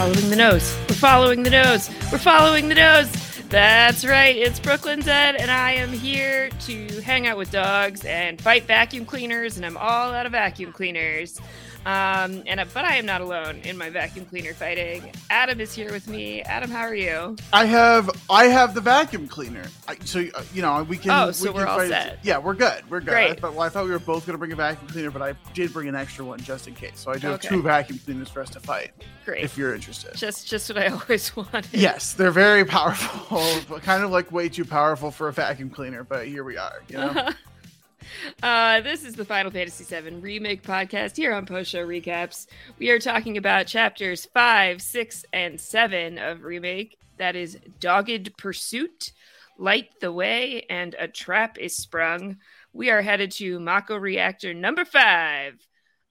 Following the nose. We're following the nose. We're following the nose. That's right. It's Brooklyn Ed, and I am here to hang out with dogs and fight vacuum cleaners, and I'm all out of vacuum cleaners. Um, and but I am not alone in my vacuum cleaner fighting. Adam is here with me. Adam, how are you? I have I have the vacuum cleaner. I, so uh, you know we can. Oh, so we we're all set. Yeah, we're good. We're good. Great. I thought, well, I thought we were both going to bring a vacuum cleaner, but I did bring an extra one just in case. So I do have Okay. two vacuum cleaners for us to fight. Great. If you're interested. Just just what I always wanted. Yes, they're very powerful, but kind of like way too powerful for a vacuum cleaner. But here we are. You know. Uh, this is the Final Fantasy VII Remake podcast here on Post Show Recaps. We are talking about chapters 5, 6, and 7 of Remake. That is Dogged Pursuit, Light the Way, and A Trap is Sprung. We are headed to Mako Reactor number 5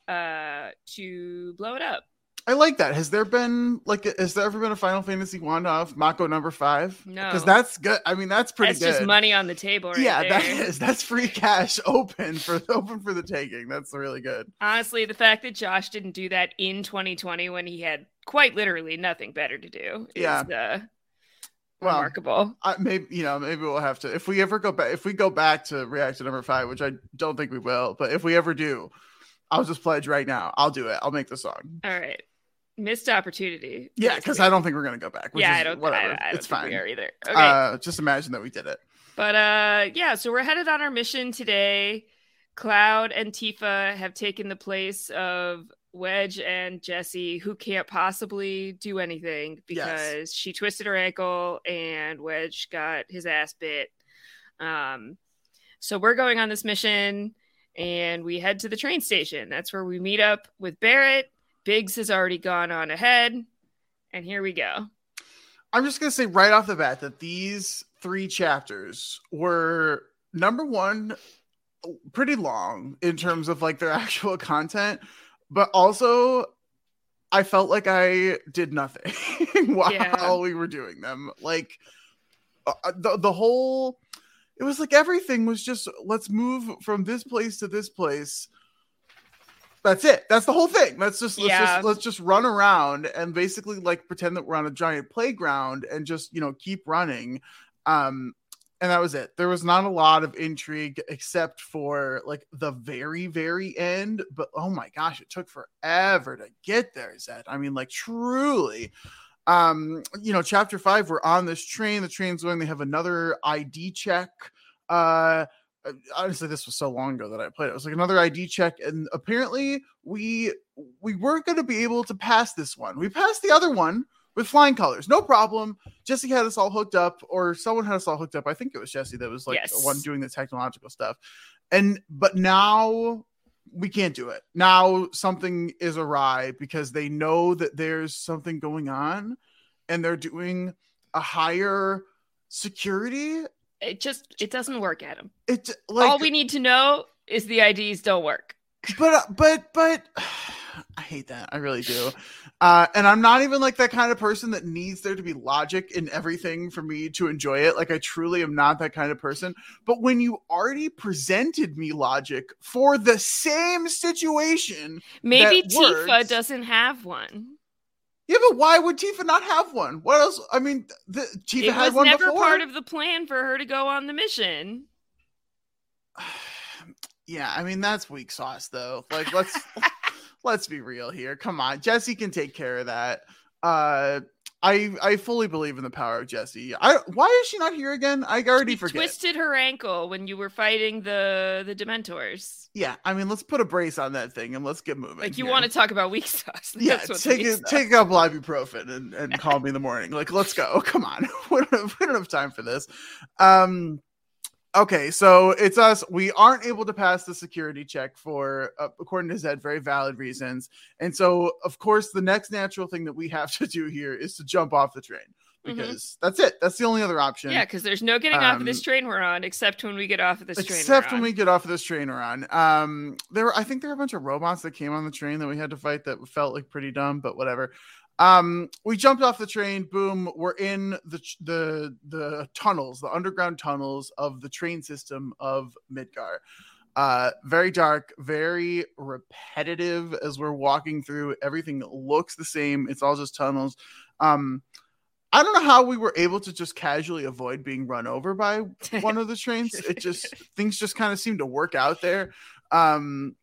uh, to blow it up. I like that. Has there been like has there ever been a Final Fantasy one off Mako number five? No. because that's good. I mean, that's pretty That's good. just money on the table right yeah, there. that is. That's free cash open for open for the taking. That's really good. Honestly, the fact that Josh didn't do that in 2020 when he had quite literally nothing better to do is Yeah. uh, Well, remarkable. I, maybe you know maybe we'll have to if we ever go back if we go back to reactor number five which i don't think we will but if we ever do i'll just pledge right now i'll do it i'll make the song All right. Missed opportunity. yeah because i don't think we're gonna go back which yeah, is I don't. whatever I, I don't it's fine either. Okay, uh just imagine that we did it but uh, yeah. So we're headed on our mission today. Cloud and Tifa have taken the place of Wedge and Jessie, who can't possibly do anything because she twisted her ankle and Wedge got his ass bit. Um, so we're going on this mission and we head to the train station. That's where we meet up with Barret. Biggs has already gone on ahead, and here we go. i'm just gonna say right off the bat that these three chapters were number one pretty long in terms of like their actual content but also I felt like I did nothing while Yeah. we were doing them. Like uh, the the whole it was like everything was just let's move from this place to this place. That's it. That's the whole thing. Let's just let's Yeah. just let's just run around and basically like pretend that we're on a giant playground and just, you know, keep running. Um and that was it. There was not a lot of intrigue except for like the very, very end. But oh my gosh, it took forever to get there, Zed. I mean, like truly. Um, you know, chapter five, we're on this train. The train's going, they have another ID check. Uh Uh, honestly, this was so long ago that I played it. It was like another ID check, and apparently we we weren't gonna be able to pass this one. We passed the other one with flying colors, no problem. Jessie had us all hooked up, or someone had us all hooked up. I think it was Jessie that was like the one doing the technological stuff. And but now we can't do it. Now something is awry because they know that there's something going on and they're doing a higher security. It just it doesn't work, Adam. It like All we need to know is the IDs don't work. but uh, but but I hate that. I really do. Uh, and I'm not even like that kind of person that needs there to be logic in everything for me to enjoy it. Like I truly am not that kind of person. But when you already presented me logic for the same situation, Maybe Tifa works- doesn't have one. Yeah, but why would Tifa not have one? What else? I mean, the, Tifa it had was one never before. part of the plan for her to go on the mission. Yeah, I mean that's weak sauce though. Like let's let's be real here. Come on. Jessie can take care of that. Uh I I fully believe in the power of Jessie. I why is she not here again? I already forget. twisted her ankle when you were fighting the the Dementors. Yeah, I mean let's put a brace on that thing and let's get moving. Like you here. want to talk about weak sauce? yeah, take it, sauce. take a couple ibuprofen and, and call me in the morning. Like, let's go. Come on, we don't, have, we don't have time for this. Um, okay, so it's us. We aren't able to pass the security check for, uh, according to Zed, very valid reasons. And so, of course, the next natural thing that we have to do here is to jump off the train Mhm. because that's it. That's the only other option. Yeah, because there's no getting off of this Um, train we're on, except when we get off of this train. Except when we get off of this train we're on. Um, there were, I think there were a bunch of robots that came on the train that we had to fight that felt like pretty dumb, but whatever. Um, we jumped off the train. Boom, we're in the the the tunnels, the underground tunnels of the train system of Midgar. Uh, very dark, very repetitive as we're walking through. Everything looks the same. It's all just tunnels. Um, I don't know how we were able to just casually avoid being run over by one of the trains. It just things just kind of seem to work out there. Um,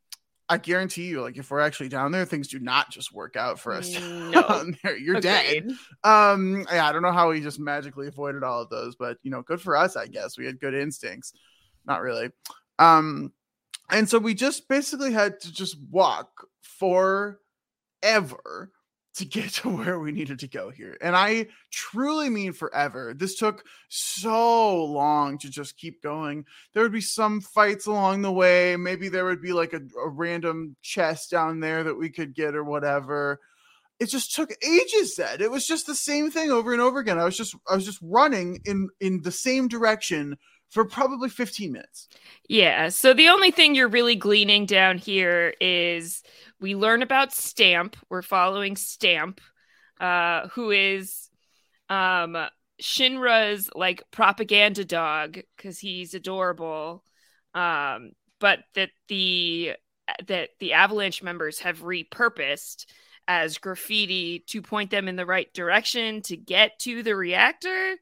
I guarantee you, like if we're actually down there, things do not just work out for us. No. down there. You're dead. Um, yeah, I don't know how we just magically avoided all of those, but you know, good for us, I guess. We had good instincts. Not really. Um, and so we just basically had to just walk forever to get to where we needed to go here. And I truly mean forever. This took so long to just keep going. There would be some fights along the way. Maybe there would be like a, a random chest down there that we could get or whatever. It just took ages Zed. It was just the same thing over and over again. I was just I was just running in in the same direction for probably 15 minutes. Yeah. So the only thing you're really gleaning down here is we learn about Stamp. We're following Stamp, uh, who is um Shinra's like propaganda dog because he's adorable. Um, but that the that the Avalanche members have repurposed as graffiti to point them in the right direction to get to the reactor.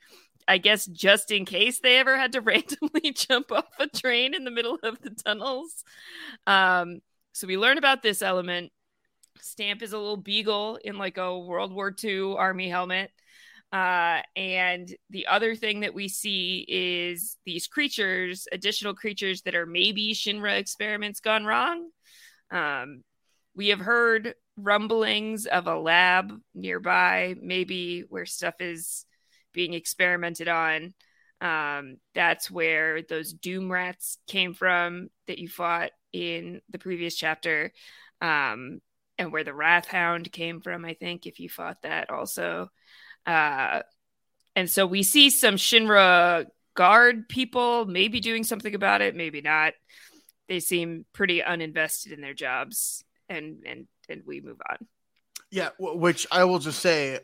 I guess just in case they ever had to randomly jump off a train in the middle of the tunnels. Um, so we learn about this element. Stamp is a little beagle in like a World War II army helmet. Uh, and the other thing that we see is these creatures, additional creatures that are maybe Shinra experiments gone wrong. Um, we have heard rumblings of a lab nearby, maybe where stuff is being experimented on. Um, that's where those doom rats came from that you fought in the previous chapter. Um, and where the Wrath Hound came from, I think, if you fought that also. Uh, and so we see some Shinra guard people maybe doing something about it, maybe not. They seem pretty uninvested in their jobs, and and and we move on. Yeah, which I will just say,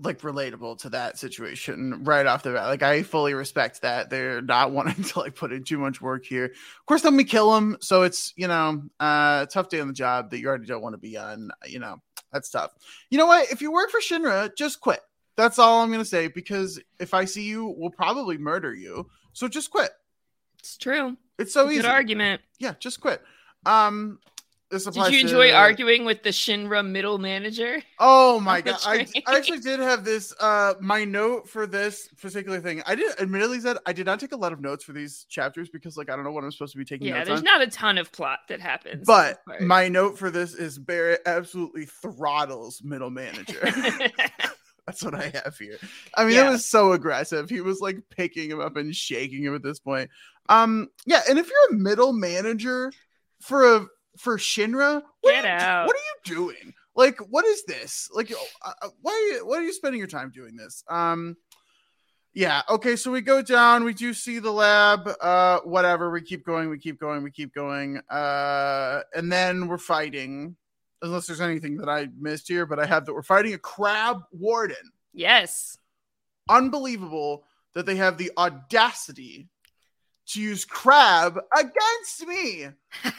like, relatable to that situation right off the bat. Like, I fully respect that they're not wanting to like put in too much work here. Of course, then we kill him, so it's you know, uh, tough day on the job that you already don't want to be on. You know, that's tough. You know what? If you work for Shinra, just quit. That's all I'm gonna say because if I see you, we'll probably murder you. So just quit. It's true. It's so Good easy. argument. Yeah, just quit. Um, this Did you enjoy to- arguing with the Shinra middle manager? Oh my god! I. I actually did have this. Uh, my note for this particular thing. I did admittedly said I did not take a lot of notes for these chapters because like I don't know what I'm supposed to be taking Yeah, there's on. not a ton of plot that happens. but my note for this is Barret absolutely throttles middle manager. That's what I have here. I mean, Yeah. it was so aggressive. He was like picking him up and shaking him at this point. Um, yeah, and if you're a middle manager for a for Shinra, what Get are you, out. What are you doing? Like, what is this? Like, uh, uh, why are you, why are you spending your time doing this? Um, yeah, okay, so we go down, we do see the lab, uh, whatever, we keep going, we keep going, we keep going, uh, and then we're fighting. Unless there's anything that I missed here, but I have that we're fighting a crab warden. yes. Unbelievable that they have the audacity to use crab against me.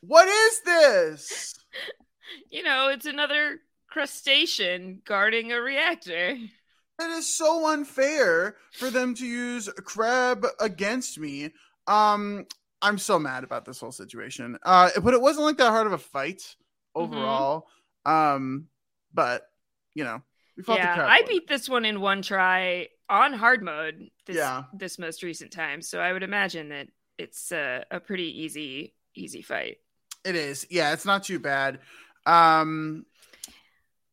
What is this? you know, it's another crustacean guarding a reactor. It is so unfair for them to use crab against me. Um, I'm so mad about this whole situation. Uh, but it wasn't like that hard of a fight Mm-hmm. overall. Um, but you know, we fought the crab. I beat this one in one try on hard mode this Yeah. this most recent time. So I would imagine that it's a, a pretty easy easy fight. It is. Yeah, it's not too bad. Um,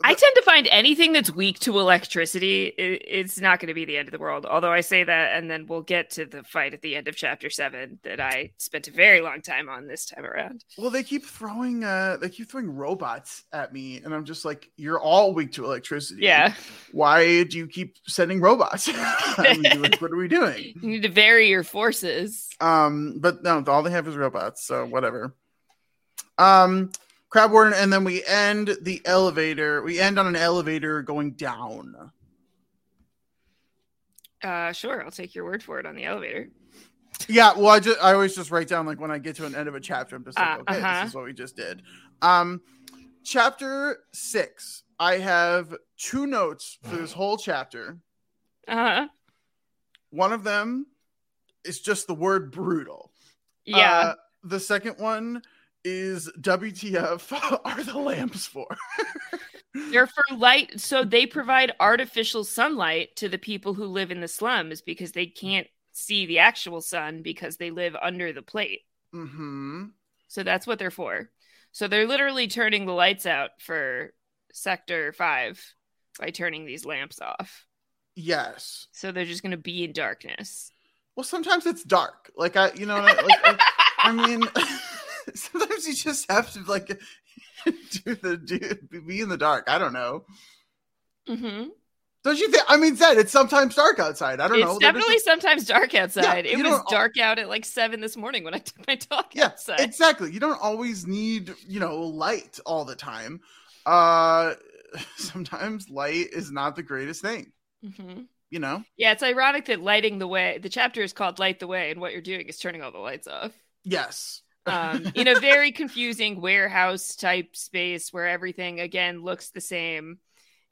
I tend to find anything that's weak to electricity, i it's not going to be the end of the world. Although I say that, and then we'll get to the fight at the end of chapter seven that I spent a very long time on this time around. well, they keep throwing uh they keep throwing robots at me, and I'm just like, you're all weak to electricity. Yeah, Why do you keep sending robots? I mean, like, what are we doing? you need to vary your forces. Um, but no, all they have is robots, so whatever. Um, Crab Warden, and then we end the elevator. We end on an elevator going down. Uh, sure, I'll take your word for it on the elevator. Yeah, well, I just I always just write down like when I get to an end of a chapter, I'm just like, Uh, okay, uh-huh. this is what we just did. Um, chapter six. I have two notes for this whole chapter. Uh huh. One of them is just the word brutal. Yeah. Uh, the second one is WTF are the lamps for? They're for light, so they provide artificial sunlight to the people who live in the slums because they can't see the actual sun because they live under the plate. hmm So that's what they're for. So they're literally turning the lights out for Sector 5 by turning these lamps off. Yes. So they're just going to be in darkness. Well, sometimes it's dark. Like I, you know, like, I, I mean, sometimes you just have to like do the do be in the dark. I don't know. Mm-hmm. Don't you think? I mean, Zed, it's sometimes dark outside. I don't It's know. That definitely doesn't- sometimes dark outside. you it was don't- dark out at like 7 this morning when I took my dog Yeah, outside. exactly. You don't always need, you know, light all the time. Uh sometimes light is not the greatest thing, hmm you know? Yeah, it's ironic that lighting the way, the chapter is called Light the Way, and what you're doing is turning all the lights off. Yes. Um, in a very confusing warehouse type space where everything again looks the same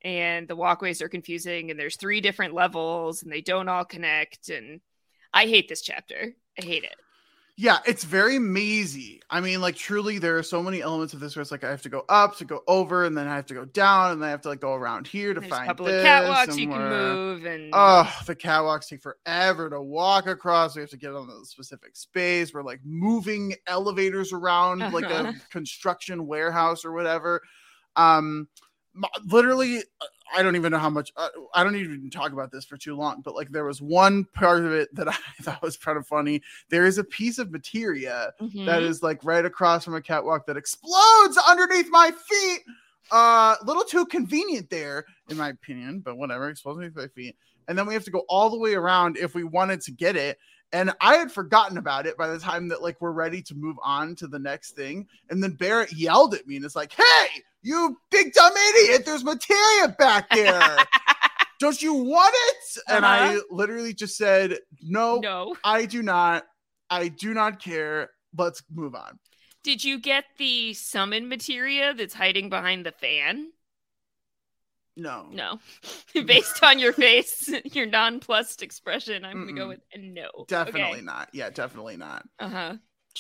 and the walkways are confusing and there's three different levels and they don't all connect. And i hate this chapter. I hate it Yeah, it's very mazy. I mean, like truly, there are so many elements of this where it's like I have to go up to go over, and then I have to go down, and then I have to like go around here to there's a couple this, of catwalks you can move and Oh, the catwalks take forever to walk across. We have to get on a specific space. We're like moving elevators around like a Uh-huh. construction warehouse or whatever. Um, literally, uh, I don't even know how much. Uh, I don't even talk about this for too long. But like, there was one part of it that I thought was kind of funny. There is a piece of materia Mhm. that is like right across from a catwalk that explodes underneath my feet. Uh, a little too convenient there, in my opinion, but whatever. Explodes underneath my feet, and then we have to go all the way around if we wanted to get it. And I had forgotten about it by the time that like we're ready to move on to the next thing. And then Barret yelled at me and it's like, "Hey, You big dumb idiot! There's materia back there. Don't you want it? And I Uh-huh. literally just said, No, No. I do not. I do not care. Let's move on. Did you get the summon materia that's hiding behind the fan? No. No. Based on your face, your nonplussed expression, I'm gonna go with no. Definitely not. Yeah, definitely not. Uh huh.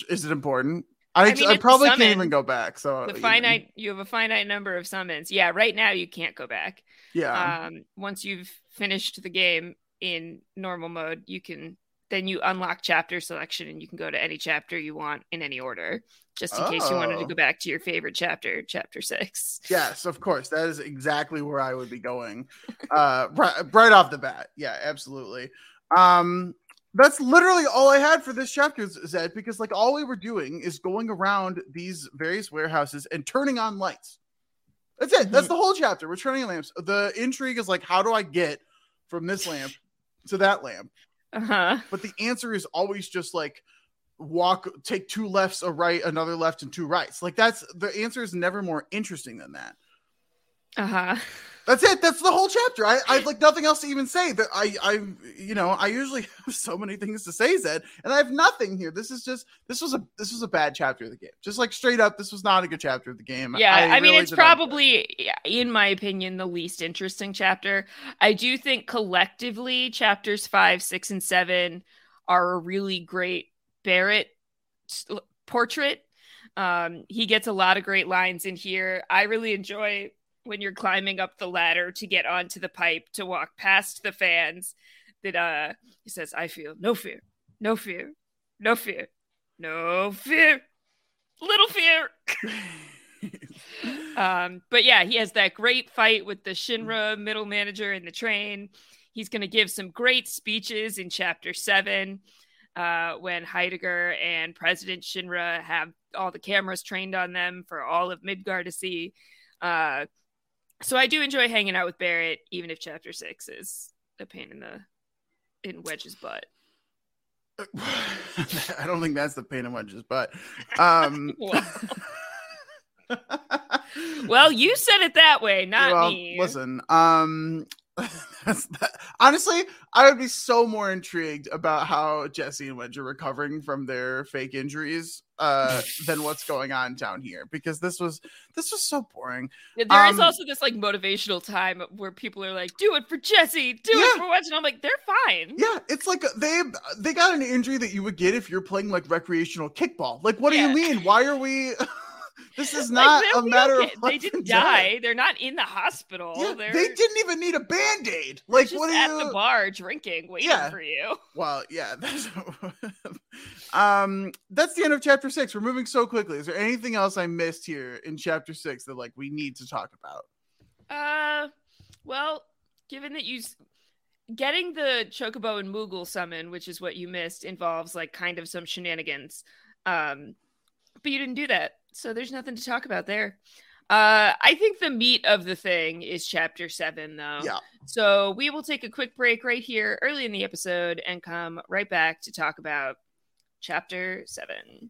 Is it important? I, I mean, I probably summon. can't even go back. So The know, finite, you have a finite number of summons. Yeah, right now you can't go back. Yeah. Um, once you've finished the game in normal mode, you can then you unlock chapter selection and you can go to any chapter you want in any order. Just in case you wanted to Oh. go back to your favorite chapter, chapter six. Yes, of course. That is exactly where I would be going. Uh right, right off the bat. Yeah, absolutely. Um that's literally all I had for this chapter, Zed, because like all we were doing is going around these various warehouses and turning on lights. That's it. That's the whole chapter. We're turning lamps. The intrigue is like, how do I get from this lamp to that lamp? Uh huh. But the answer is always just like walk, take two lefts, a right, another left, and two rights. Like that's the answer is never more interesting than that. Uh huh. That's it. That's the whole chapter. I, I have like nothing else to even say. That I, I, you know, I usually have so many things to say, Zed, and I have nothing here. This is just this was a this was a bad chapter of the game. Just like straight up, this was not a good chapter of the game. Yeah, I, mean, really it's probably, in my opinion, the least interesting chapter. I do think collectively, chapters five, six, and seven are a really great Barret portrait. Um, he gets a lot of great lines in here. I really enjoy when you're climbing up the ladder to get onto the pipe to walk past the fans. That uh, he says, "I feel no fear, no fear, no fear, no fear, little fear." Um, but yeah, he has that great fight with the Shinra middle manager in the train. He's going to give some great speeches in chapter seven uh, when Heidegger and President Shinra have all the cameras trained on them for all of Midgar to see. Uh, so I do enjoy hanging out with Barret, even if chapter six is a pain in the in Wedge's butt. I don't think that's the pain in Wedge's butt. Um, Well, you said it that way, not well, me. listen. Um. honestly, I would be so more intrigued about how Jessie and Wedge are recovering from their fake injuries uh, than what's going on down here because this was this was so boring. Yeah, There is Um, also this like motivational time where people are like, "Do it for Jessie, do Yeah. it for Wedge," and I'm like, "They're fine." Yeah, it's like they they got an injury that you would get if you're playing like recreational kickball. Like, what do you mean? Why are we? this is not they're a matter okay. of They didn't death. die. They're not in the hospital. Yeah, they didn't even need a band aid. Like, what are at you? the bar drinking, waiting Yeah. for you. Well, yeah. That's, um, that's the end of chapter six. We're moving so quickly. Is there anything else I missed here in chapter six that like we need to talk about? Uh, well, given that you getting the Chocobo and Moogle summon, which is what you missed, involves like kind of some shenanigans. Um, but you didn't do that, so there's nothing to talk about there. Uh, I think the meat of the thing is chapter seven, though. Yeah. So we will take a quick break right here, early in the episode, and come right back to talk about chapter seven.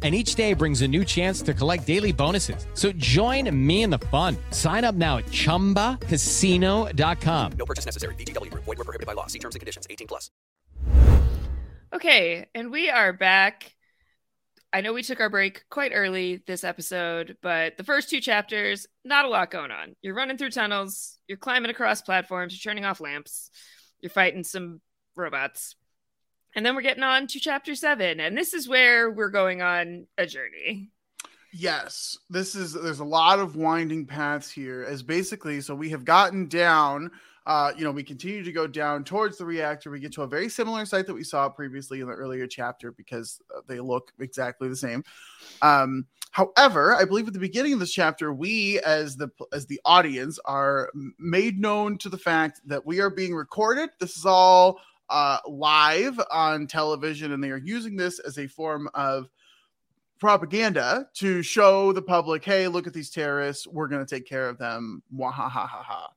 And each day brings a new chance to collect daily bonuses. So join me in the fun. Sign up now at chumbacasino.com. No purchase necessary. VGW Group. Void where prohibited by law. See terms and conditions. 18 plus. Okay, and we are back. I know we took our break quite early this episode, but the first two chapters, not a lot going on. You're running through tunnels, you're climbing across platforms, you're turning off lamps, you're fighting some robots. And then we're getting on to chapter seven, and this is where we're going on a journey. Yes, this is there's a lot of winding paths here as basically so we have gotten down uh you know we continue to go down towards the reactor. We get to a very similar site that we saw previously in the earlier chapter because uh, they look exactly the same. Um however i believe at the beginning of this chapter we as the as the audience are made known to the fact that we are being recorded. This is all uh live on television and they are using this as a form of propaganda to show the public, hey, look at these terrorists. We're going to take care of them. Wahahaha.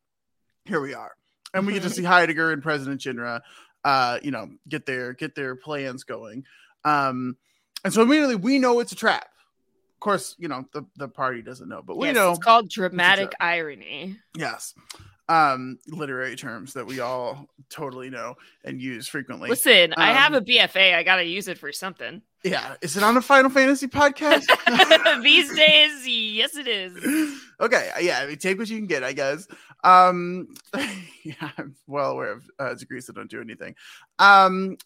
Here we are. And we get to see Heidegger and President Shinra, uh, you know, get their get their plans going. Um, and so immediately we know it's a trap. Of course, you know, the, the party doesn't know, but we Yes, know it's called dramatic irony. yes. Um, literary terms that we all totally know and use frequently. Listen, I have Um, a BFA. I got to use it for something. Yeah. Is it on a Final Fantasy podcast? These days, yes, it is. okay yeah I mean, take what you can get i guess um yeah i'm well aware of uh, degrees that don't do anything um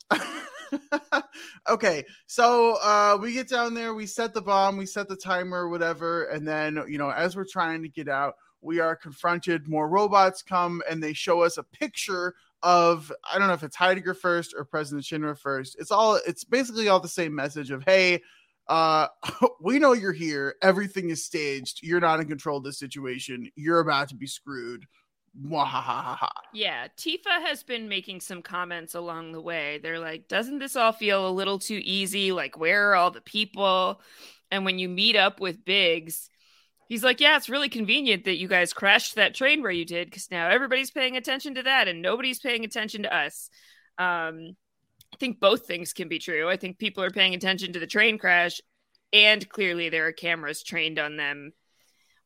okay so uh we get down there we set the bomb we set the timer whatever and then you know as we're trying to get out we are confronted more robots come and they show us a picture of i don't know if it's heidegger first or president shinra first it's all it's basically all the same message of hey uh we know you're here everything is staged you're not in control of this situation you're about to be screwed. Yeah, Tifa has been making some comments along the way. They're like, doesn't this all feel a little too easy? Like, where are all the people? And when you meet up with Biggs, he's like, yeah, it's really convenient that you guys crashed that train where you did because now everybody's paying attention to that and nobody's paying attention to us. Um, I think both things can be true. I think people are paying attention to the train crash, and clearly there are cameras trained on them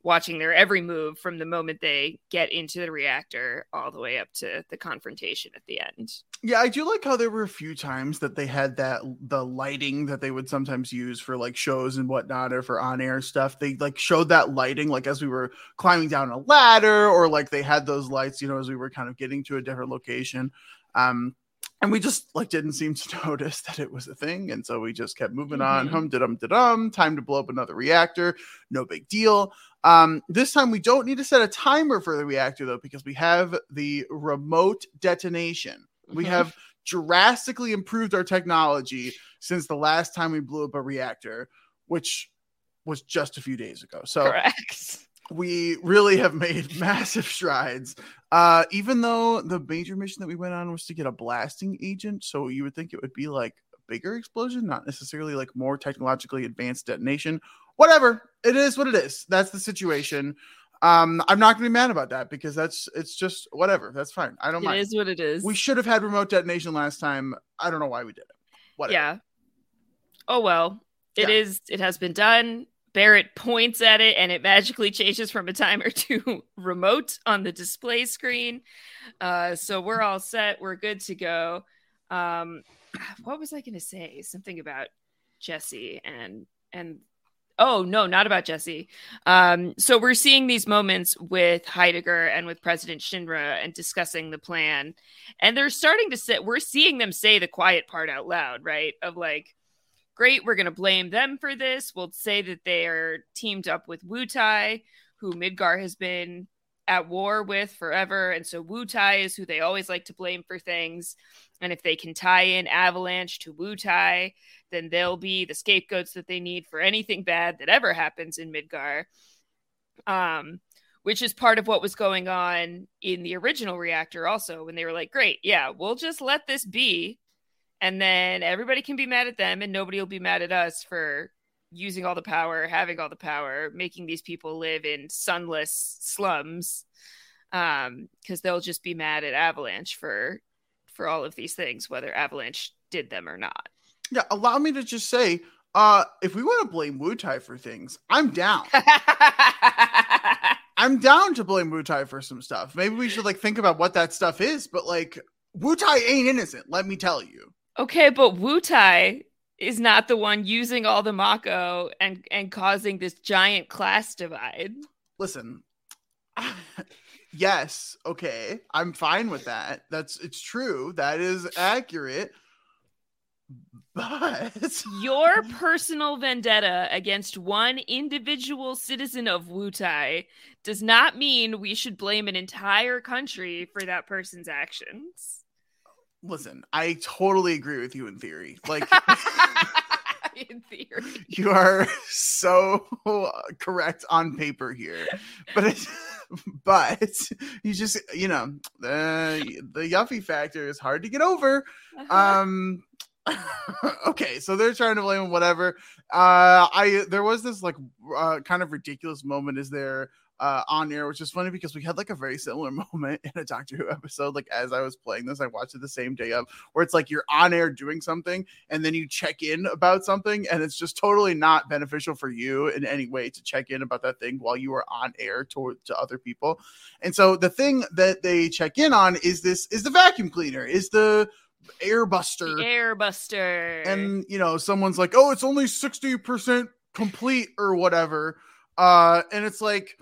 watching their every move from the moment they get into the reactor all the way up to the confrontation at the end. Yeah i do like how there were a few times that they had that the lighting that they would sometimes use for like shows and whatnot or for on-air stuff. They like showed that lighting like as we were climbing down a ladder or like they had those lights you know as we were kind of getting to a different location. Um and we just like didn't seem to notice that it was a thing and so we just kept moving on Mhm. hum dum dum time to blow up another reactor no big deal. Um this time we don't need to set a timer for the reactor though because we have the remote detonation we Mhm. have drastically improved our technology since the last time we blew up a reactor which was just a few days ago so Correct. we really have made massive strides. Uh, even though the major mission that we went on was to get a blasting agent, so you would think it would be like a bigger explosion, not necessarily like more technologically advanced detonation. Whatever, it is what it is. That's the situation. Um, I'm not gonna be mad about that because that's it's just whatever. That's fine. I don't It mind. is what it is. We should have had remote detonation last time. I don't know why we did it. Whatever. Yeah. Oh well. it Yeah. is. It has been done. Barret points at it and it magically changes from a timer to remote on the display screen. Uh, so we're all set. We're good to go. Um, what was I going to say? Something about Jessie and and oh no, not about Jessie. Um, so we're seeing these moments with Heidegger and with President Shinra and discussing the plan, and they're starting to say we're seeing them say the quiet part out loud, right? Of like, great, we're going to blame them for this. We'll say that they are teamed up with Wutai, who Midgar has been at war with forever, and so Wutai is who they always like to blame for things. And if they can tie in Avalanche to Wutai, then they'll be the scapegoats that they need for anything bad that ever happens in Midgar. Um, which is part of what was going on in the original reactor also when they were like, great, yeah, we'll just let this be. And then everybody can be mad at them and nobody will be mad at us for using all the power, having all the power, making these people live in sunless slums. Um, because they'll just be mad at Avalanche for for all of these things, whether Avalanche did them or not. Yeah, allow me to just say, uh, if we want to blame Wutai for things, I'm down. I'm down to blame Wutai for some stuff. Maybe we should like think about what that stuff is, but like Wutai ain't innocent, let me tell you. Okay, but Wutai is not the one using all the Mako and and causing this giant class divide. Listen, yes, okay, I'm fine with that. That's it's true. That is accurate. But your personal vendetta against one individual citizen of Wutai does not mean we should blame an entire country for that person's actions. Listen, I totally agree with you in theory. Like in theory. You are so correct on paper here. But it, but you just you know the the yuffie factor is hard to get over. Uh-huh. Um okay, so they're trying to blame whatever. Uh, I there was this like uh, kind of ridiculous moment. Is there uh, on air, which is funny because we had like a very similar moment in a Doctor Who episode. Like as I was playing this, I watched it the same day of where it's like you're on air doing something and then you check in about something, and it's just totally not beneficial for you in any way to check in about that thing while you are on air to, to other people. And so the thing that they check in on is this is the vacuum cleaner, is the airbuster. Airbuster. And you know someone's like oh it's only 60% complete or whatever. Uh and it's like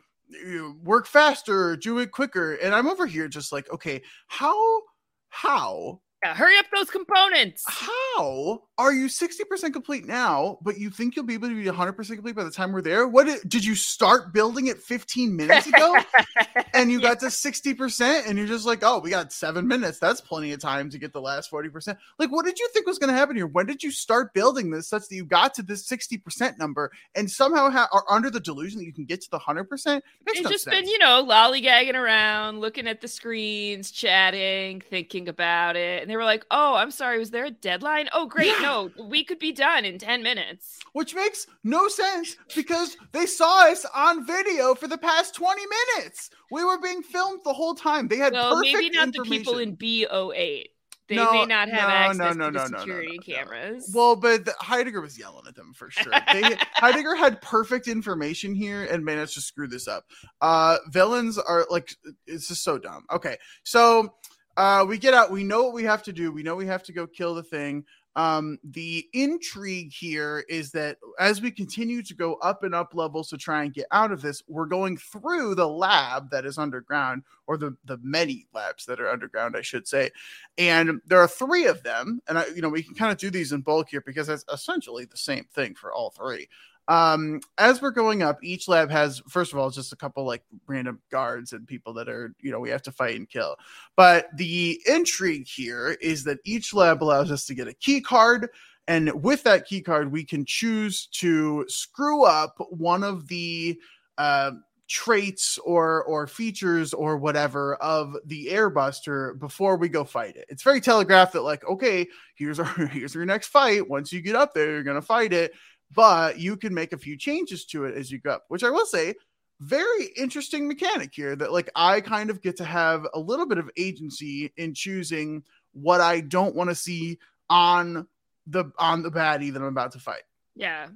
work faster do it quicker. And i'm over here just like okay how how yeah, hurry up those components. How are you 60% complete now, but you think you'll be able to be 100% complete by the time we're there? What did, did you start building it 15 minutes ago and you got to 60% and you're just like, oh, we got seven minutes. That's plenty of time to get the last 40%. Like, what did you think was going to happen here? When did you start building this such that you got to this 60% number and somehow ha- are under the delusion that you can get to the 100%? It's no just sense. been, you know, lollygagging around, looking at the screens, chatting, thinking about it and they were like, "Oh, I'm sorry, was there a deadline? Oh, great, yeah. no, we could be done in ten minutes." Which makes no sense because they saw us on video for the past twenty minutes. We were being filmed the whole time. They had well, maybe not the people in B08. They no, may not have no, access no, no, to the security cameras. Well, but the, Heidegger was yelling at them for sure. They, Heidegger had perfect information here and managed to screw this up. Uh, villains are like, it's just so dumb. Okay, so uh, we get out. We know what we have to do. We know we have to go kill the thing. Um, the intrigue here is that as we continue to go up and up levels to try and get out of this, we're going through the lab that is underground, or the the many labs that are underground, I should say. And there are three of them, and I, you know we can kind of do these in bulk here because it's essentially the same thing for all three um as we're going up each lab has first of all just a couple like random guards and people that are you know we have to fight and kill. But the intrigue here is that each lab allows us to get a key card and with that key card we can choose to screw up one of the uh, traits or or features or whatever of the airbuster before we go fight it. It's very telegraphed that like okay here's our here's your next fight. Once you get up there you're gonna fight it but you can make a few changes to it as you go up, which I will say, very interesting mechanic here that like I kind of get to have a little bit of agency in choosing what I don't want to see on the on the baddie that I'm about to fight. Yeah.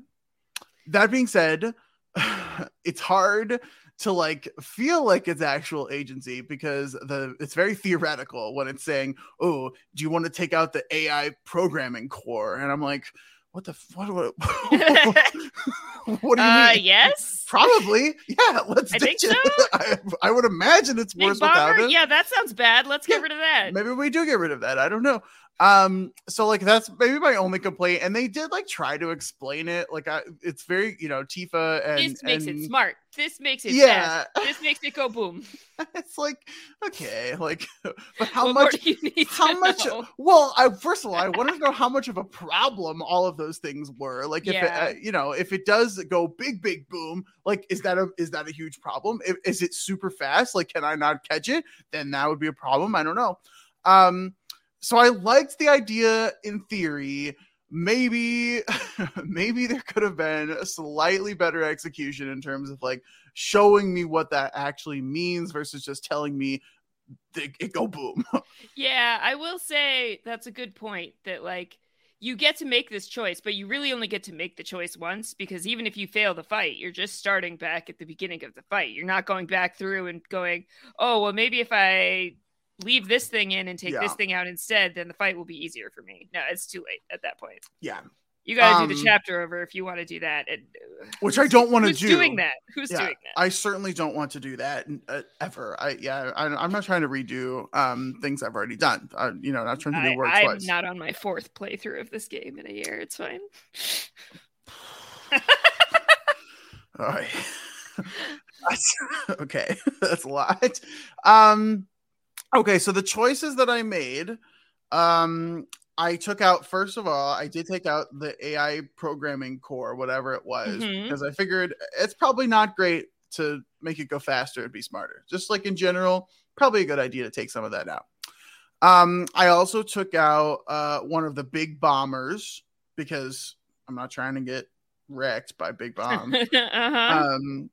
that being said, it's hard to like feel like it's actual agency because the it's very theoretical when it's saying, "Oh, do you want to take out the AI programming core?" And I'm like, "What the what what, what do you Uh, mean?" yes. Probably. Yeah, let's I think ditch it. I, I would imagine it's Big worse without it. Yeah, that sounds bad. Let's get rid of that. Maybe we do get rid of that. I don't know. Um, so like that's maybe my only complaint. And they did like try to explain it. Like I it's very, you know, Tifa and this makes and it smart. This makes it Yeah. fast. This makes it go boom. it's like okay, like but how What much do you need how much know? well I first of all I wanted to know how much of a problem all of those things were like if Yeah. it, uh, you know if it does go big big boom like is that a is that a huge problem if, is it super fast like can I not catch it then that would be a problem I don't know um so I liked the idea in theory maybe maybe there could have been a slightly better execution in terms of like showing me what that actually means versus just telling me it, go boom Yeah, I will say that's a good point that like you get to make this choice, but you really only get to make the choice once because even if you fail the fight, you're just starting back at the beginning of the fight. You're not going back through and going, "Oh, well maybe if I leave this thing in and take this thing out instead, then the fight will be easier for me." No, it's too late at that point. yeah You got to do Um, the chapter over if you want to do that. And uh, which I don't want to who's do. doing that? Who's Yeah, doing that? I certainly don't want to do that uh, ever. I yeah, I, I'm not trying to redo um things I've already done. I, you know, not trying to do work I'm twice. not on my fourth playthrough of this game in a year. It's fine. All right. Okay, that's a lot. Um, okay, so the choices that I made, um, I took out first of all, I did take out the AI programming core, whatever it was, Mhm. because I figured it's probably not great to make it go faster and be smarter. Just like in general, probably a good idea to take some of that out. Um, I also took out uh one of the big bombers because I'm not trying to get wrecked by big bomb. uh-huh. Um,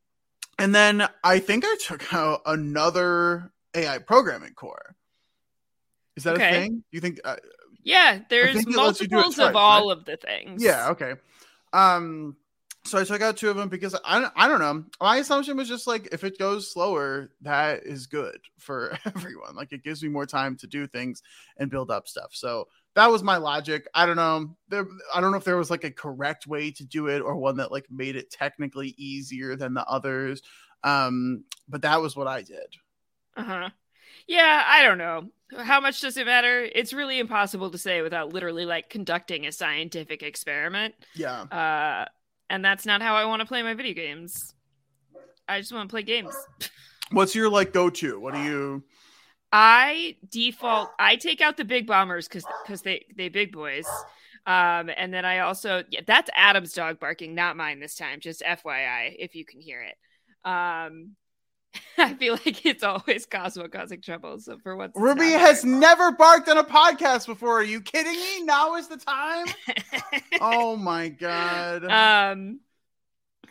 and then I think I took out another AI programming core. Is that Okay. a thing? You think? Uh, yeah, there's think it lets you do it multiples of twice, all right? of the things. yeah. Okay. Um. So I took out two of them because I don't- I don't know. My assumption was just like if it goes slower, that is good for everyone. Like it gives me more time to do things and build up stuff. So that was my logic. I don't know. There, I don't know if there was like a correct way to do it or one that like made it technically easier than the others. Um, but that was what I did. Uh huh. Yeah, I don't know. How much does it matter? It's really impossible to say without literally like conducting a scientific experiment. Yeah. Uh, and that's not how I want to play my video games. I just want to play games. What's your like go to? What do you? I default. I take out the big bombers because because they they big boys. Um, and then I also yeah, that's Adam's dog barking, not mine this time. Just FYI, if you can hear it. Um, I feel like it's always Cosmo causing trouble. So for what Ruby has never barked on a podcast before. Are you kidding me? Now is the time. oh my god. um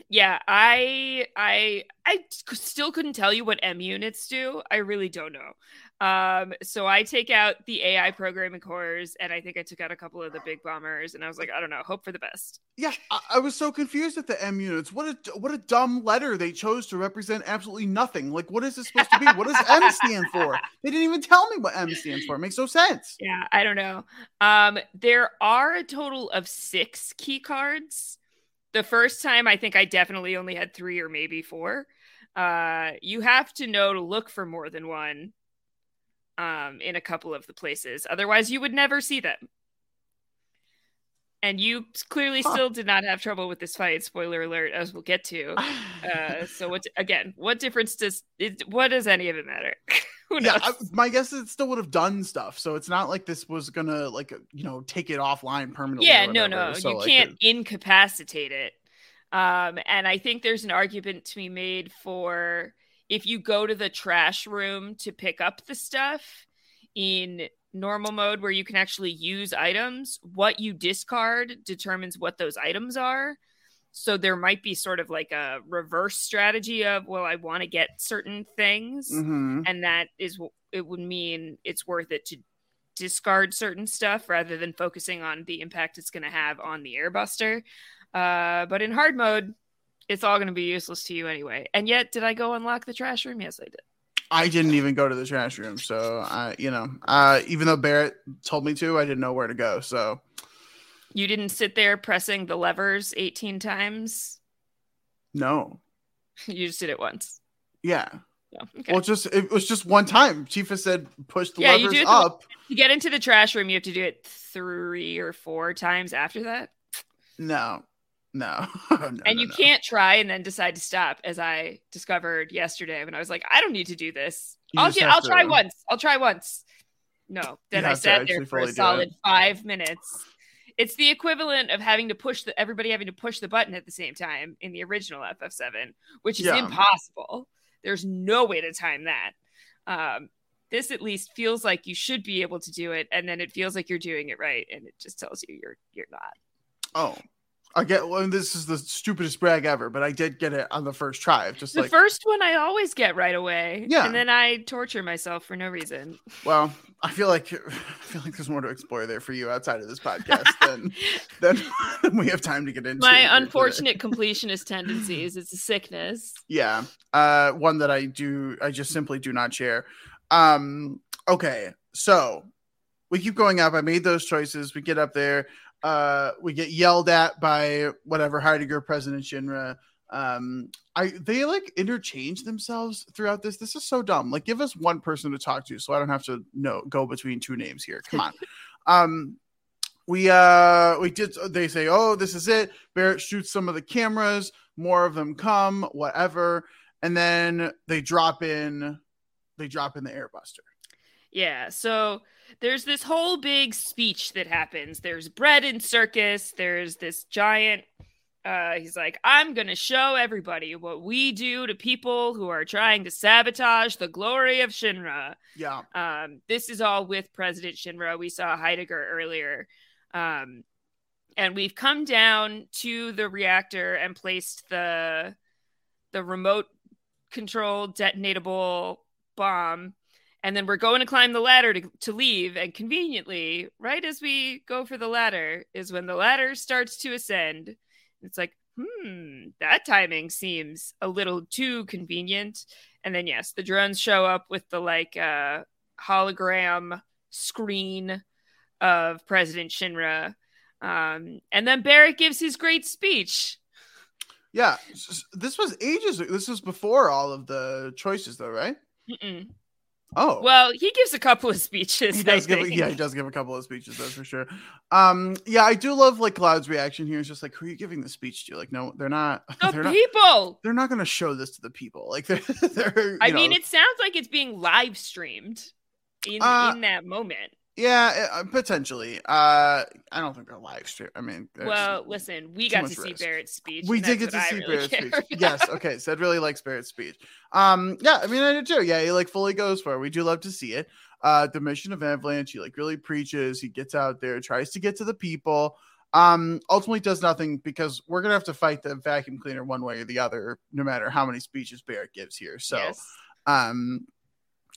yeah I I I still couldn't tell you what m units do i really don't know um so i take out the ai programming cores and i think i took out a couple of the big bombers and i was like i don't know hope for the best Yeah, I, I was so confused at the M units. What a what a dumb letter they chose to represent absolutely nothing. Like, what is this supposed to be? What does M stand for? They didn't even tell me what M stands for. It makes no sense. yeah i don't know um there are a total of six key cards the first time i think i definitely only had three or maybe four uh you have to know to look for more than one um in a couple of the places otherwise you would never see them and you clearly Huh. still did not have trouble with this fight spoiler alert as we'll get to uh so what again what difference does it what does any of it matter who knows Yeah, I, my guess is it still would have done stuff. So it's not like this was gonna like you know take it offline permanently. yeah no no. So, you like, can't it- incapacitate it um and i think there's an argument to be made for if you go to the trash room to pick up the stuff in normal mode where you can actually use items what you discard determines what those items are so there might be sort of like a reverse strategy of well i want to get certain things Mhm. and that is it would mean it's worth it to discard certain stuff rather than focusing on the impact it's going to have on the airbuster Uh, but in hard mode, it's all going to be useless to you anyway. And yet, did I go unlock the trash room? Yes, I did. I didn't even go to the trash room, so I, you know, uh, even though Barret told me to, I didn't know where to go. So You didn't sit there pressing the levers 18 times. no, You just did it once. yeah. Oh, okay. Well, just it was just one time. Tifa said push the yeah, you levers do it the- up. to get into the trash room. You have to do it three or four times after that, No, no, no and you can't try and then decide to stop. As I discovered yesterday when I was like, I don't need to do this. You I'll I'll try to- once. I'll try once. No, then I sat there for a solid five minutes. It's the equivalent of having to push the everybody having to push the button at the same time in the original FF7, which is Yeah. impossible. There's no way to time that. Um, this at least feels like you should be able to do it, and then it feels like you're doing it right, and it just tells you you're you're not. Oh, I get. Well, this is the stupidest brag ever, but I did get it on the first try. Just The like, first one I always get right away, Yeah. and then I torture myself for no reason. well, I feel like I feel like there's more to explore there for you outside of this podcast than than we have time to get into. My here today. unfortunate completionist tendencies. It's a sickness. Yeah. Uh one that I do I just simply do not share. Um okay. So we keep going up. I made those choices. We get up there. Uh we get yelled at by whatever Heidegger President Shinra. Um I they like interchange themselves throughout this. This is so dumb. Like give us one person to talk to so I don't have to know go between two names here. Come on. um we uh we did they say oh this is it barret shoots some of the cameras more of them come whatever and then they drop in they drop in the airbuster Yeah. So there's this whole big speech that happens. There's bread and circus. There's this giant. Uh, he's like, I'm going to show everybody what we do to people who are trying to sabotage the glory of Shinra. yeah Um, this is all with President Shinra. We saw Heidegger earlier. Um, and we've come down to the reactor and placed the the remote controlled detonatable bomb. And then we're going to climb the ladder to, to leave. And conveniently, right as we go for the ladder, is when the ladder starts to ascend. It's like, hmm, that timing seems a little too convenient. And then, yes, the drones show up with the like uh, hologram screen of President Shinra. Um, and then Barret gives his great speech. yeah this was ages this was before all of the choices though right Mm-mm. Oh Well, he gives a couple of speeches. he does give yeah he does give a couple of speeches that's for sure um yeah i do love like cloud's reaction here it's just like who are you giving the speech to like no they're not The they're not people. they're not going to show this to the people like they're, they're I mean, it sounds like it's being live streamed in Uh, in that moment. Yeah, uh, potentially. Uh, I don't think they're live stream. I mean, Well, listen, we got to see risk. Barret's speech. We did get to see really Barret's speech. Yes, okay. Said really likes Barret's speech. Um, yeah, I mean, I did too. Yeah, he like fully goes for it. We do love to see it. Uh, the mission of Avalanche, he like really preaches. He gets out there, tries to get to the people. Um, ultimately does nothing because we're gonna have to fight the vacuum cleaner one way or the other, no matter how many speeches Barret gives here. So, Yes. um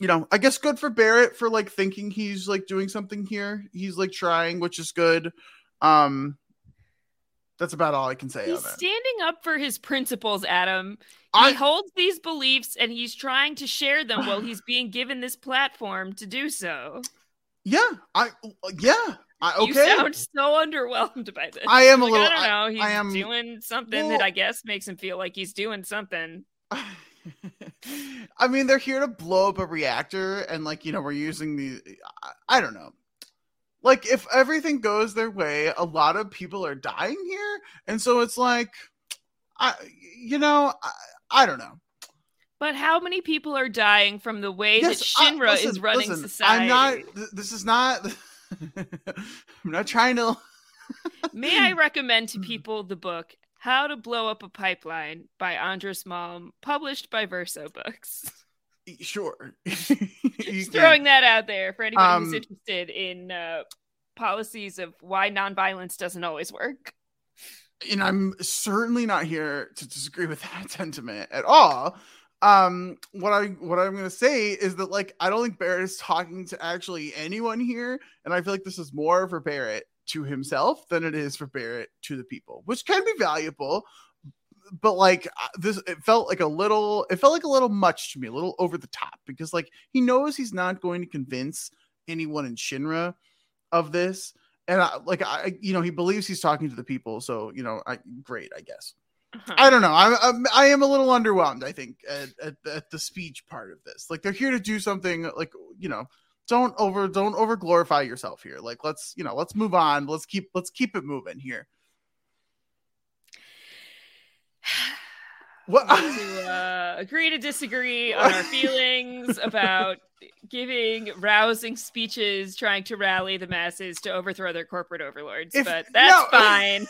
you know i guess good for barret for like thinking he's like doing something here he's like trying which is good um that's about all i can say He's standing up for his principles, Adam. He I- holds these beliefs and he's trying to share them while he's being given this platform to do so. yeah i yeah I, okay You sound so underwhelmed by this. I am a little- I don't know. He's I am- doing something Well- that I guess makes him feel like he's doing something. i mean they're here to blow up a reactor and like you know we're using the I, I don't know like if everything goes their way a lot of people are dying here and so it's like i you know i, I don't know But how many people are dying from the way Yes, that I- Shinra is running listen, society? I'm not. th- This is not. I'm not trying to. May I recommend to people the book How to Blow Up a Pipeline by Andreas Malm, published by Verso Books. Sure. Just throwing that out there for anybody who's Um, interested in uh, policies of why nonviolence doesn't always work. and I'm certainly not here to disagree with that sentiment at all. Um, what I what I'm gonna say is that like I don't think Barret is talking to actually anyone here, and I feel like this is more for Barret to himself than it is for Barret to the people, which can be valuable. But like uh, this, it felt like a little, it felt like a little much to me, a little over the top because like he knows he's not going to convince anyone in Shinra of this. And I, like I, you know, he believes he's talking to the people, so you know, I great, I guess. Uh-huh. I don't know. I'm, I'm I am a little underwhelmed. I think at, at, at the speech part of this. Like they're here to do something. Like you know, don't over don't over glorify yourself here. Like let's you know let's move on. Let's keep let's keep it moving here. What? to uh, agree to disagree on our feelings about giving rousing speeches, trying to rally the masses to overthrow their corporate overlords. If- but that's no. fine.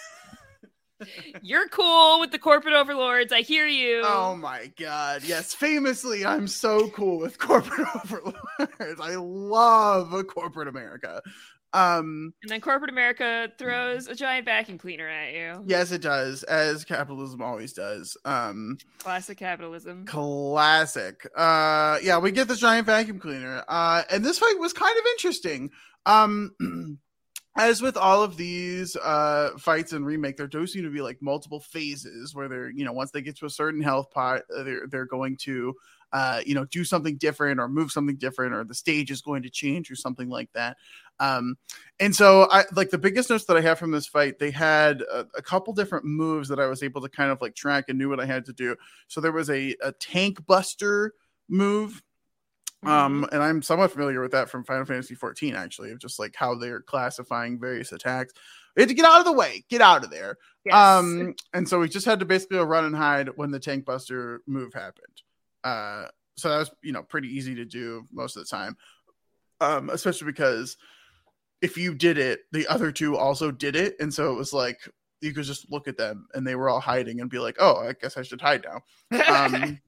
You're cool with the corporate overlords. I hear you. Oh my god. Yes, famously I'm so cool with corporate overlords. I love corporate America. Um And then corporate America throws a giant vacuum cleaner at you. yes it does as capitalism always does. Um Classic capitalism. classic. Uh yeah, we get the giant vacuum cleaner. Uh and this fight was kind of interesting. Um as with all of these uh fights and remake there do seem to be like multiple phases where they're you know once they get to a certain health pot uh, they're they're going to uh you know do something different or move something different or the stage is going to change or something like that. Um and so i like the biggest notes that i have from this fight they had a, a couple different moves that i was able to kind of like track and knew what i had to do. So there was a, a tank buster move um and i'm somewhat familiar with that from final fantasy 14 actually of just like how they're classifying various attacks. We had to get out of the way get out of there. Yes. um and so we just had to basically run and hide when the tank buster move happened. Uh so that was you know pretty easy to do most of the time. Um especially because if you did it the other two also did it. And so it was like you could just look at them and they were all hiding and be like oh i guess i should hide now. Um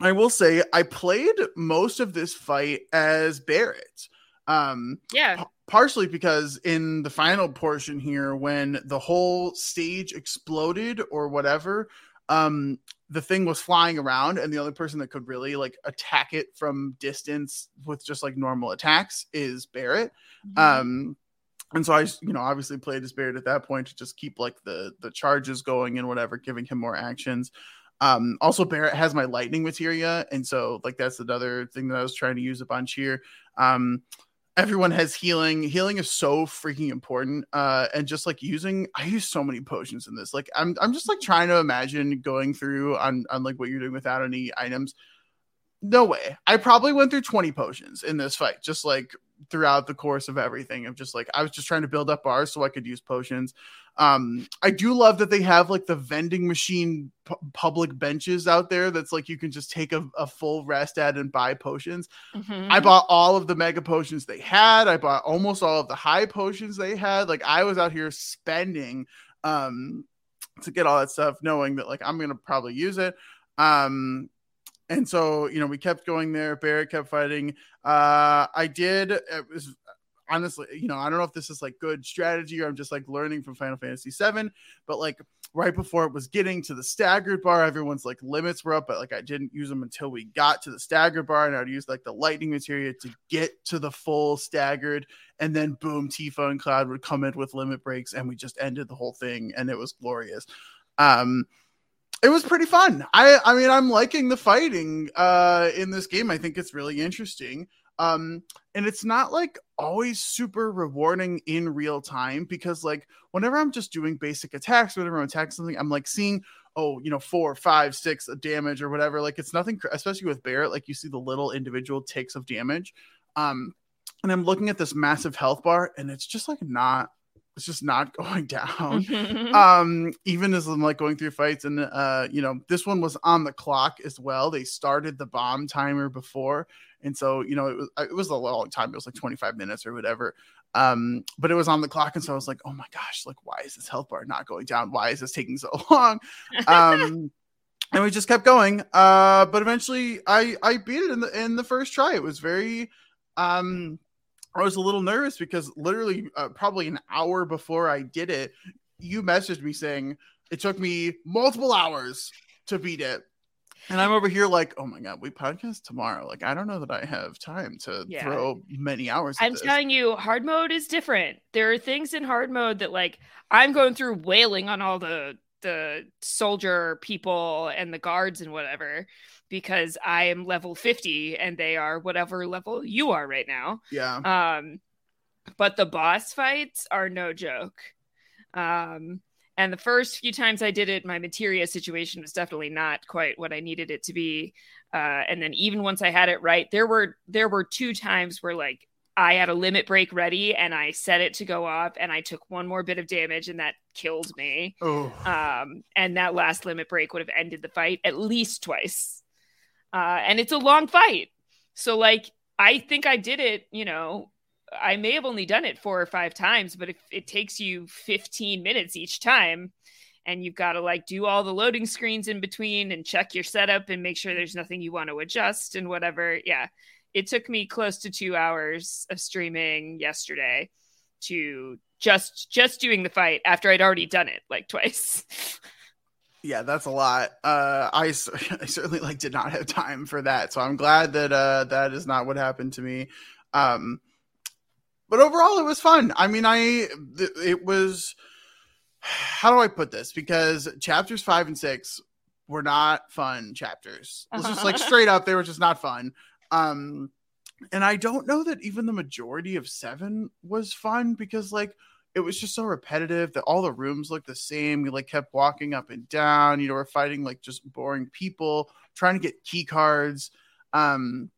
I will say I played most of this fight as Barret. Um, yeah. partially because in the final portion here, when the whole stage exploded or whatever, um, the thing was flying around, and the only person that could really like attack it from distance with just like normal attacks is Barret. Um, and so I, you know, obviously played as Barret at that point to just keep like the the charges going and whatever, giving him more actions. Um, also Barret has my lightning materia, and so like that's another thing that I was trying to use a bunch here. Um, everyone has healing. Healing is so freaking important. Uh, and just like using, I use so many potions in this. Like I'm, I'm just like trying to imagine going through on on like what you're doing without any items. No way. I probably went through 20 potions in this fight, just like throughout the course of everything. Of just like I was just trying to build up bars so I could use potions. Um, I do love that they have like the vending machine pu- public benches out there. That's like you can just take a, a full rest at and buy potions. Mhm. I bought all of the mega potions they had. I bought almost all of the high potions they had. Like I was out here spending um to get all that stuff, knowing that like I'm gonna probably use it. Um and so you know we kept going there. Barret kept fighting. Uh I did it was honestly, you know, I don't know if this is like good strategy or I'm just like learning from Final Fantasy 7, but like right before it was getting to the staggered bar, everyone's like limits were up, but like I didn't use them until we got to the staggered bar, and I'd use like the lightning materia to get to the full staggered, and then boom, Tifa and Cloud would come in with limit breaks, and we just ended the whole thing, and it was glorious. Um it was pretty fun. I I mean I'm liking the fighting uh in this game. I think it's really interesting. Um and it's not like always super rewarding in real time because like whenever I'm just doing basic attacks, whenever I'm attacking something, I'm like seeing oh you know four, five, six of damage or whatever. Like it's nothing, especially with Barret. Like you see the little individual ticks of damage. Um, and I'm looking at this massive health bar, and it's just like not. It's just not going down. um, even as I'm like going through fights, and uh, you know, this one was on the clock as well. They started the bomb timer before, and so you know, it was it was a long time. It was like 25 minutes or whatever. Um, but it was on the clock, and so I was like, oh my gosh, like why is this health bar not going down? Why is this taking so long? Um, and we just kept going. Uh, but eventually, I I beat it in the in the first try. It was very um. I was a little nervous because literally, uh, probably an hour before I did it, you messaged me saying it took me multiple hours to beat it. And I'm over here like, oh my god, we podcast tomorrow. Like, I don't know that I have time to Yeah. throw many hours. I'm this. telling you, hard mode is different. There are things in hard mode that like I'm going through wailing on all the the soldier people and the guards and whatever because I am level 50 and they are whatever level you are right now. Yeah. Um but the boss fights are no joke. Um and the first few times I did it, my materia situation was definitely not quite what I needed it to be. Uh, and then even once I had it right, there were there were two times where like I had a limit break ready and I set it to go off and I took one more bit of damage and that killed me. Oh. Um, and that last limit break would have ended the fight at least twice. Uh, and it's a long fight. So like I think I did it, you know, I may have only done it four or five times, but if it takes you 15 minutes each time and you've got to like do all the loading screens in between and check your setup and make sure there's nothing you want to adjust and whatever. Yeah. It took me close to 2 hours of streaming yesterday to just just doing the fight after I'd already done it like twice. yeah that's a lot uh I, I certainly like did not have time for that so i'm glad that uh that is not what happened to me um but overall it was fun i mean i th- it was how do i put this because chapters five and six were not fun chapters it's just like straight up they were just not fun um and i don't know that even the majority of seven was fun because like it was just so repetitive that all the rooms looked the same. We like kept walking up and down. You know, we're fighting like just boring people, trying to get key cards. Um,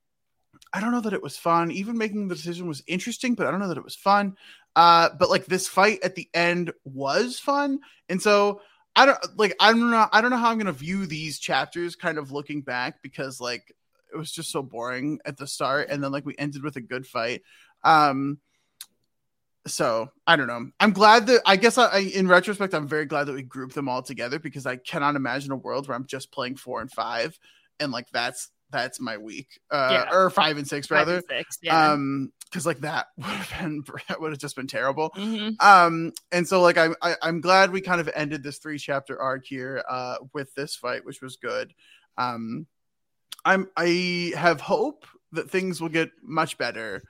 I don't know that it was fun. Even making the decision was interesting, but I don't know that it was fun. Uh, but like this fight at the end was fun, and so I don't like I don't know I don't know how I'm gonna view these chapters kind of looking back because like it was just so boring at the start, and then like we ended with a good fight. Um, so I don't know. I'm glad that I guess I, I in retrospect I'm very glad that we grouped them all together because I cannot imagine a world where I'm just playing four and five and like that's that's my week uh Yeah. or five and six Five rather and six, yeah. um because like that would have been that would have just been terrible Mhm. um and so like I'm I, I'm glad we kind of ended this three chapter arc here uh with this fight which was good um I'm I have hope that things will get much better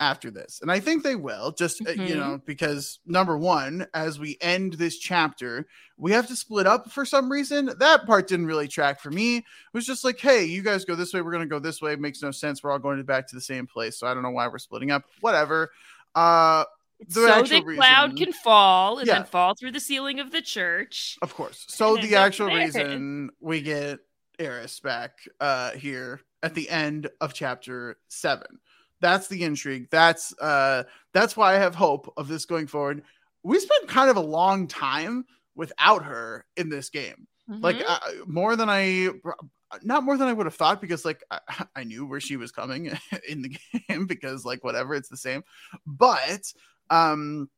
after this. And I think they will, just uh, you Mhm. know, because number 1, as we end this chapter, we have to split up for some reason. That part didn't really track for me. It was just like, "Hey, you guys go this way, we're going to go this way." It makes no sense. We're all going back to the same place. So I don't know why we're splitting up. Whatever. Uh the so that cloud reason- can fall and Yeah. then fall through the ceiling of the church. Of course. So the actual reason we get Aeris back uh here at the end of chapter seven. That's the intrigue. That's uh that's why I have hope of this going forward. We spent kind of a long time without her in this game. Like Mhm. uh, more than I not more than I would have thought because like I, I knew where she was coming in the game because like whatever it's the same. But um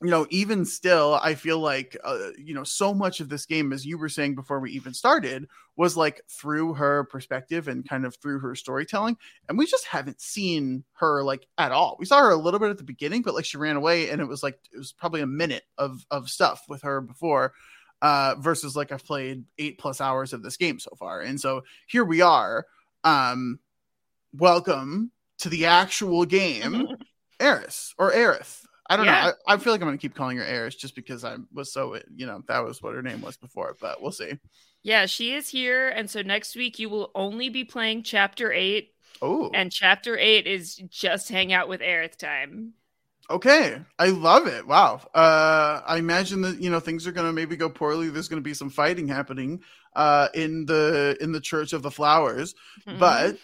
you know, even still, I feel like, uh, you know, so much of this game, as you were saying before we even started, was like through her perspective and kind of through her storytelling. And we just haven't seen her like at all. We saw her a little bit at the beginning, but like she ran away and it was like, it was probably a minute of, of stuff with her before uh, versus like I've played eight plus hours of this game so far. And so here we are. Um, welcome to the actual game, Aeris or Aerith. I don't Yeah. know. I, I feel like I'm going to keep calling her Aeris just because I was so, you know, that was what her name was before, but we'll see. Yeah, she is here. And so next week you will only be playing chapter eight. Oh, And chapter eight is just hang out with Aerith time. okay. I love it. Wow. Uh, I imagine that, you know, things are going to maybe go poorly. There's going to be some fighting happening uh, in the, in the Church of the Flowers, Mhm. but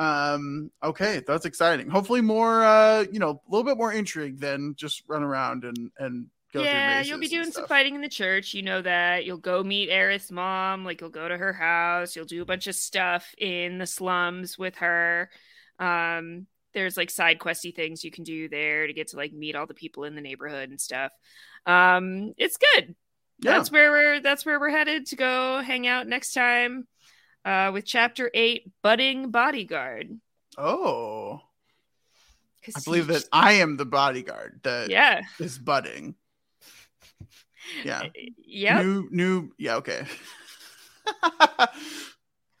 um okay that's exciting hopefully more uh you know a little bit more intrigue than just run around and and go yeah, you'll be doing some fighting in the church. You know that. You'll go meet Aerith's mom. Like you'll go to her house. You'll do a bunch of stuff in the slums with her. Um, there's like side questy things you can do there to get to like meet all the people in the neighborhood and stuff. Um, it's good. Yeah. That's where we're that's where we're headed to go hang out next time. Uh, with chapter eight, budding bodyguard. oh I believe that i am the bodyguard that Yeah. is budding yeah Yeah. new new yeah okay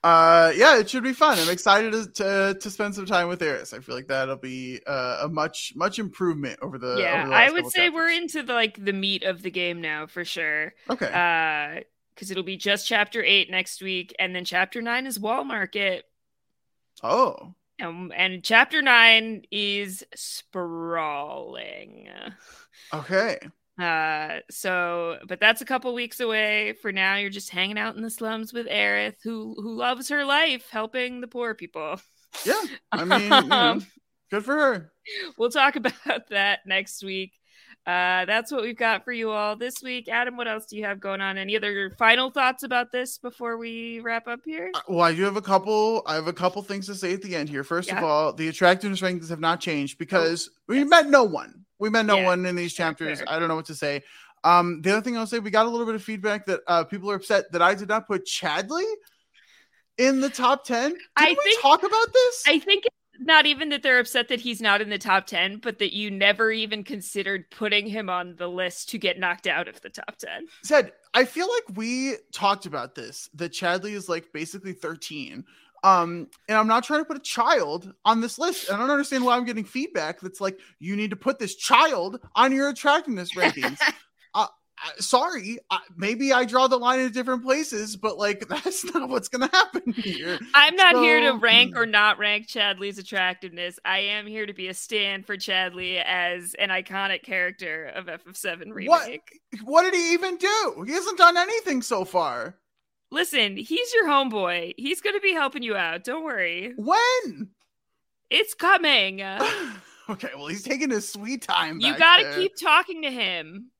uh yeah it should be fun i'm excited to to, to spend some time with aeris i feel like that'll be uh, a much much improvement over the yeah over the i would say chapters. we're into the, like the meat of the game now for sure okay uh because it'll be just chapter eight next week and then chapter nine is wall market. Oh. Um, and chapter nine is sprawling. Okay. Uh so but that's a couple weeks away. For now you're just hanging out in the slums with Aerith who who loves her life helping the poor people. Yeah. I mean you know, good for her. We'll talk about that next week. Uh, that's what we've got for you all this week. Adam, what else do you have going on? Any other final thoughts about this before we wrap up here? Well, I do have a couple. I have a couple things to say at the end here. First of all, the attractiveness rankings have not changed because we met no one. We met no Yeah. one in these chapters. I don't know what to say. Um, the other thing I'll say, we got a little bit of feedback that uh, people are upset that I did not put Chadley in the top ten. Did I we think- talk about this? I think it's not even that they're upset that he's not in the top 10, but that you never even considered putting him on the list to get knocked out of the top 10. said I feel like we talked about this that Chadley is like basically 13. Um, and I'm not trying to put a child on this list. And I don't understand why I'm getting feedback that's like you need to put this child on your attractiveness rankings. Sorry, maybe I draw the line in different places, but like that's not what's gonna happen here. I'm not here to hmm. rank or not rank Chadley's attractiveness. I am here to be a stand for Chadley as an iconic character of FF7 remake. What? What did he even do? He hasn't done anything so far. Listen, he's your homeboy. He's going to be helping you out. Don't worry. When? It's coming. Okay, well he's taking his sweet time. you got to keep talking to him.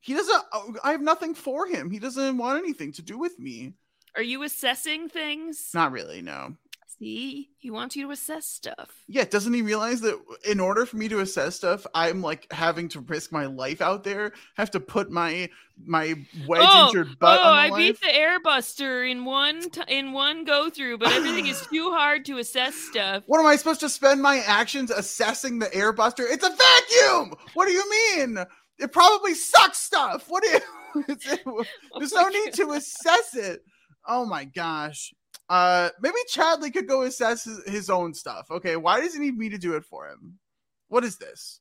He doesn't. oh, I have nothing for him. He doesn't want anything to do with me. Are you assessing things? Not really. No. See, he wants you to assess stuff. Yeah. Doesn't he realize that in order for me to assess stuff, I'm like having to risk my life out there. Have to put my my wedge oh, injured butt oh, on the I life. beat the airbuster in one t- in one go through, but everything is too hard to assess stuff. What am I supposed to spend my actions assessing the airbuster? It's a vacuum. What do you mean? It probably sucks stuff. What do you? There's no need to assess it. Oh my gosh. Uh, maybe Chadley could go assess his, his own stuff. Okay, why does he need me to do it for him? What is this?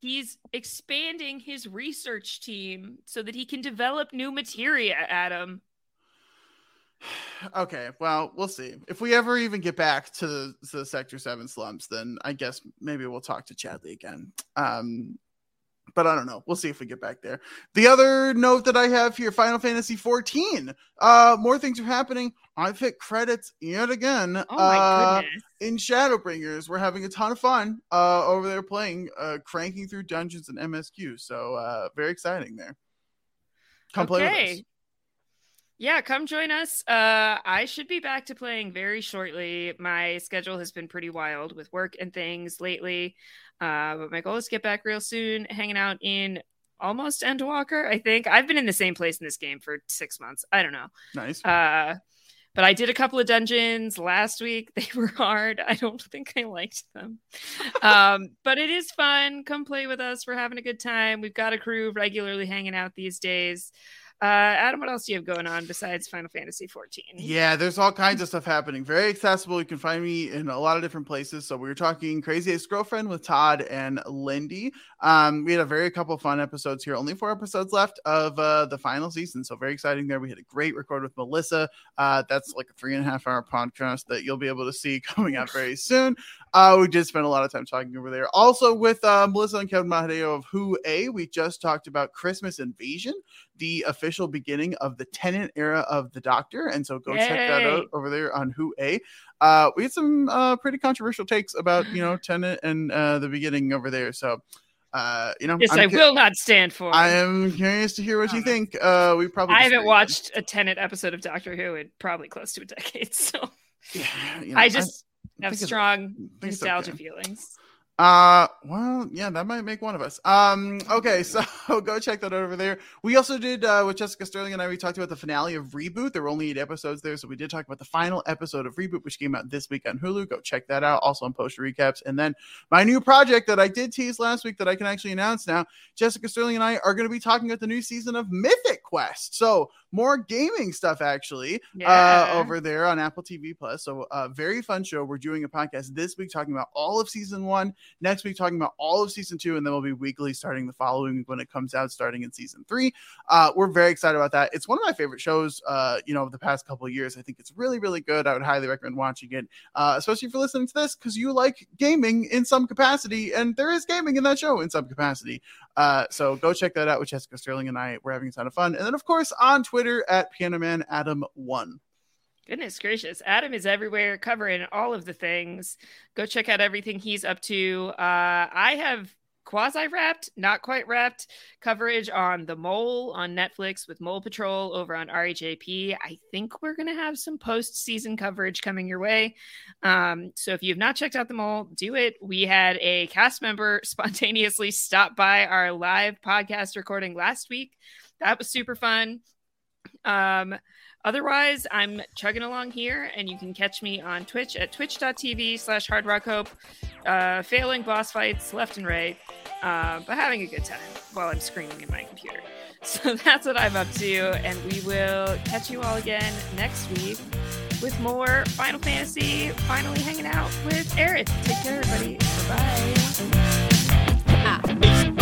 He's expanding his research team so that he can develop new materia, Adam. Okay, well, we'll see. If we ever even get back to the, to the Sector 7 slumps, then I guess maybe we'll talk to Chadley again. Um, but I don't know. We'll see if we get back there. The other note that I have here Final Fantasy 14. Uh, more things are happening. I've hit credits yet again. Oh my uh, goodness. In Shadowbringers, we're having a ton of fun uh, over there playing, uh, cranking through dungeons and MSQ. So, uh, very exciting there. Come play with us. Yeah, come join us. Uh, I should be back to playing very shortly. My schedule has been pretty wild with work and things lately. Uh, but my goal is to get back real soon, hanging out in almost Endwalker, I think. I've been in the same place in this game for six months. I don't know. Nice. Uh, but I did a couple of dungeons last week. They were hard. I don't think I liked them. um, but it is fun. Come play with us. We're having a good time. We've got a crew regularly hanging out these days. Uh, Adam, what else do you have going on besides Final Fantasy 14? Yeah, there's all kinds of stuff happening. Very accessible. You can find me in a lot of different places. So we were talking Crazy Ex Girlfriend with Todd and Lindy. Um, we had a very couple fun episodes here. Only four episodes left of uh, the final season. So very exciting there. We had a great record with Melissa. Uh, that's like a three and a half hour podcast that you'll be able to see coming out very soon. Uh, we did spend a lot of time talking over there. Also with uh, Melissa and Kevin Mahadeo of Who A, we just talked about Christmas Invasion, the official beginning of the Tennant era of the Doctor. And so go check that out over there on Who A. Uh, we had some uh, pretty controversial takes about you know Tennant and uh, the beginning over there. So uh, you know, Yes, I'm I cu- will not stand for. I am curious to hear what you think. Uh, we probably I haven't watched a Tennant episode of Doctor Who in probably close to a decade. So you know, I just I have strong nostalgia okay. feelings. Uh, well, yeah, that might make one of us. Um, okay, so go check that out over there. We also did uh, with Jessica Sterling and I. We talked about the finale of Reboot. There were only eight episodes there, so we did talk about the final episode of Reboot, which came out this week on Hulu. Go check that out. Also on post recaps, and then my new project that I did tease last week that I can actually announce now. Jessica Sterling and I are going to be talking about the new season of Mythic Quest. So more gaming stuff actually Yeah. uh, over there on Apple TV Plus. So uh, very fun show. We're doing a podcast this week talking about all of season one. Next week talking about all of season two, and then we'll be weekly starting the following when it comes out, starting in season three. Uh, we're very excited about that. It's one of my favorite shows. Uh, you know, of the past couple years. I think it's really, really good. I would highly recommend watching it, uh, especially if you're listening to this because you like gaming in some capacity, and there is gaming in that show in some capacity. Uh, so go check that out with Jessica Sterling and I. We're having a ton of fun. And then, of course, on Twitter at Pianoman Adam One. Goodness gracious. Adam is everywhere covering all of the things. Go check out everything he's up to. Uh, I have quasi wrapped, not quite wrapped coverage on The Mole on Netflix with Mole Patrol over on REJP. I think we're going to have some post season coverage coming your way. Um, so if you have not checked out The Mole, do it. We had a cast member spontaneously stop by our live podcast recording last week. That was super fun. Um, otherwise, I'm chugging along here, and you can catch me on Twitch at twitch.tv slash hardrockhope, uh, failing boss fights left and right, uh, but having a good time while I'm screaming in my computer. So that's what I'm up to, and we will catch you all again next week with more Final Fantasy, finally hanging out with Aerith. Take care, everybody. Bye-bye.